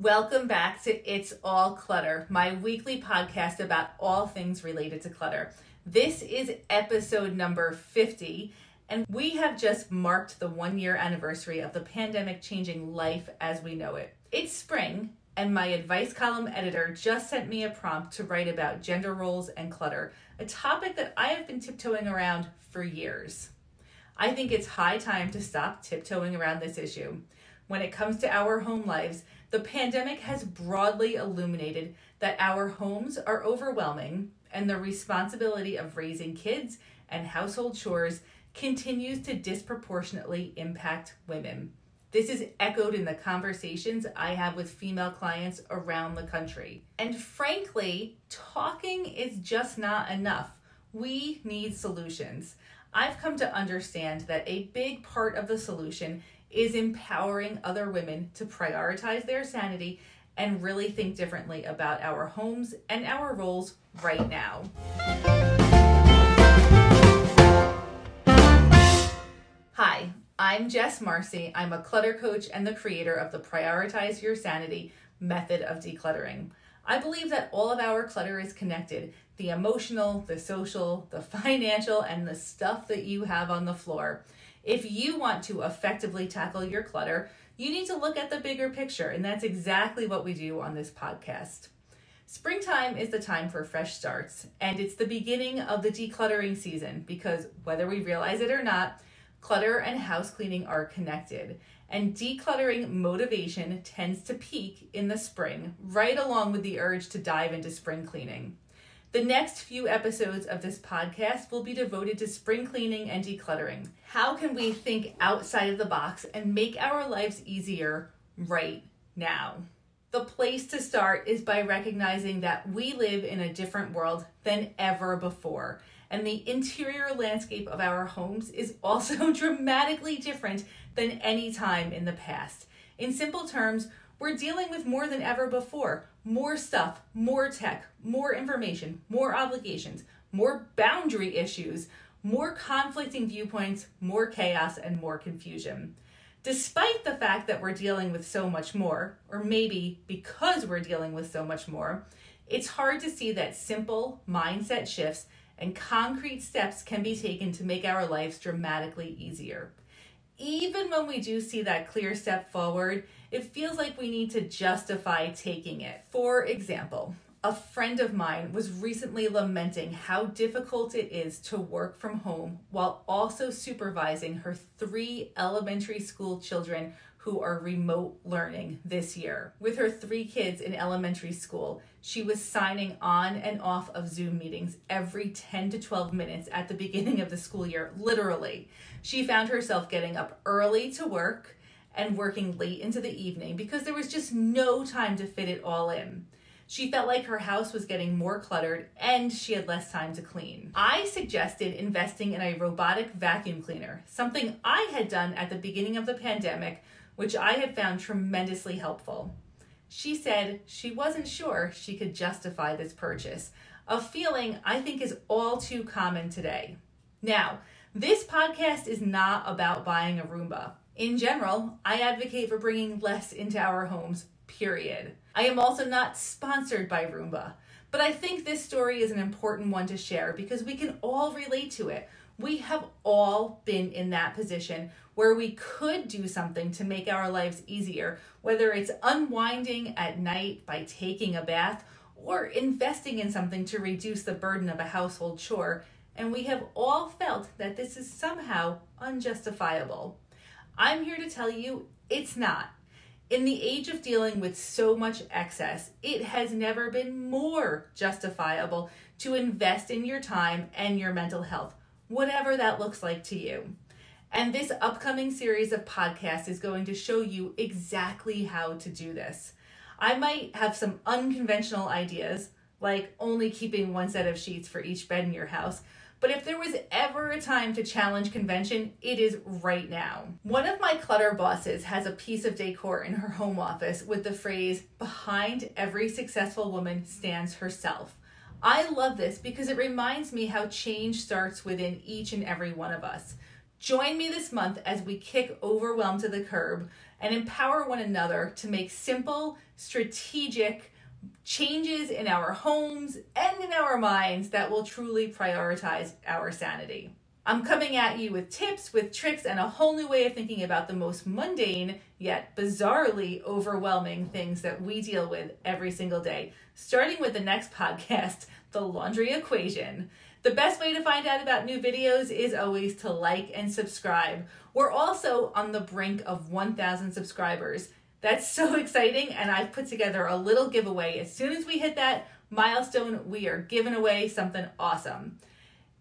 Welcome back to It's All Clutter, my weekly podcast about all things related to clutter. This is episode number 50, and we have just marked the one year anniversary of the pandemic changing life as we know it. It's spring, and my advice column editor just sent me a prompt to write about gender roles and clutter, a topic that I have been tiptoeing around for years. I think it's high time to stop tiptoeing around this issue. When it comes to our home lives, the pandemic has broadly illuminated that our homes are overwhelming and the responsibility of raising kids and household chores continues to disproportionately impact women. This is echoed in the conversations I have with female clients around the country. And frankly, talking is just not enough. We need solutions. I've come to understand that a big part of the solution is empowering other women to prioritize their sanity and really think differently about our homes and our roles right now. Hi, I'm Jess Marcy. I'm a clutter coach and the creator of the Prioritize Your Sanity method of decluttering. I believe that all of our clutter is connected the emotional, the social, the financial, and the stuff that you have on the floor. If you want to effectively tackle your clutter, you need to look at the bigger picture, and that's exactly what we do on this podcast. Springtime is the time for fresh starts, and it's the beginning of the decluttering season because whether we realize it or not, clutter and house cleaning are connected. And decluttering motivation tends to peak in the spring, right along with the urge to dive into spring cleaning. The next few episodes of this podcast will be devoted to spring cleaning and decluttering. How can we think outside of the box and make our lives easier right now? The place to start is by recognizing that we live in a different world than ever before. And the interior landscape of our homes is also dramatically different than any time in the past. In simple terms, we're dealing with more than ever before more stuff, more tech, more information, more obligations, more boundary issues, more conflicting viewpoints, more chaos, and more confusion. Despite the fact that we're dealing with so much more, or maybe because we're dealing with so much more, it's hard to see that simple mindset shifts and concrete steps can be taken to make our lives dramatically easier. Even when we do see that clear step forward, it feels like we need to justify taking it. For example, a friend of mine was recently lamenting how difficult it is to work from home while also supervising her three elementary school children who are remote learning this year. With her three kids in elementary school, she was signing on and off of Zoom meetings every 10 to 12 minutes at the beginning of the school year, literally. She found herself getting up early to work and working late into the evening because there was just no time to fit it all in. She felt like her house was getting more cluttered and she had less time to clean. I suggested investing in a robotic vacuum cleaner, something I had done at the beginning of the pandemic, which I had found tremendously helpful. She said she wasn't sure she could justify this purchase, a feeling I think is all too common today. Now, this podcast is not about buying a Roomba. In general, I advocate for bringing less into our homes, period. I am also not sponsored by Roomba, but I think this story is an important one to share because we can all relate to it. We have all been in that position where we could do something to make our lives easier, whether it's unwinding at night by taking a bath or investing in something to reduce the burden of a household chore. And we have all felt that this is somehow unjustifiable. I'm here to tell you it's not. In the age of dealing with so much excess, it has never been more justifiable to invest in your time and your mental health, whatever that looks like to you. And this upcoming series of podcasts is going to show you exactly how to do this. I might have some unconventional ideas, like only keeping one set of sheets for each bed in your house, but if there was ever a time to challenge convention, it is right now. One of my clutter bosses has a piece of decor in her home office with the phrase, Behind every successful woman stands herself. I love this because it reminds me how change starts within each and every one of us. Join me this month as we kick overwhelm to the curb and empower one another to make simple, strategic changes in our homes and in our minds that will truly prioritize our sanity. I'm coming at you with tips, with tricks, and a whole new way of thinking about the most mundane, yet bizarrely overwhelming things that we deal with every single day. Starting with the next podcast, The Laundry Equation. The best way to find out about new videos is always to like and subscribe. We're also on the brink of 1,000 subscribers. That's so exciting, and I've put together a little giveaway. As soon as we hit that milestone, we are giving away something awesome.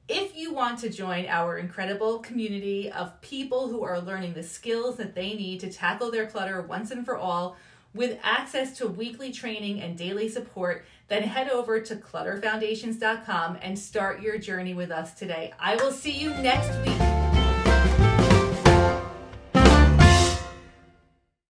If you want to join our incredible community of people who are learning the skills that they need to tackle their clutter once and for all, with access to weekly training and daily support, then head over to clutterfoundations.com and start your journey with us today. I will see you next week.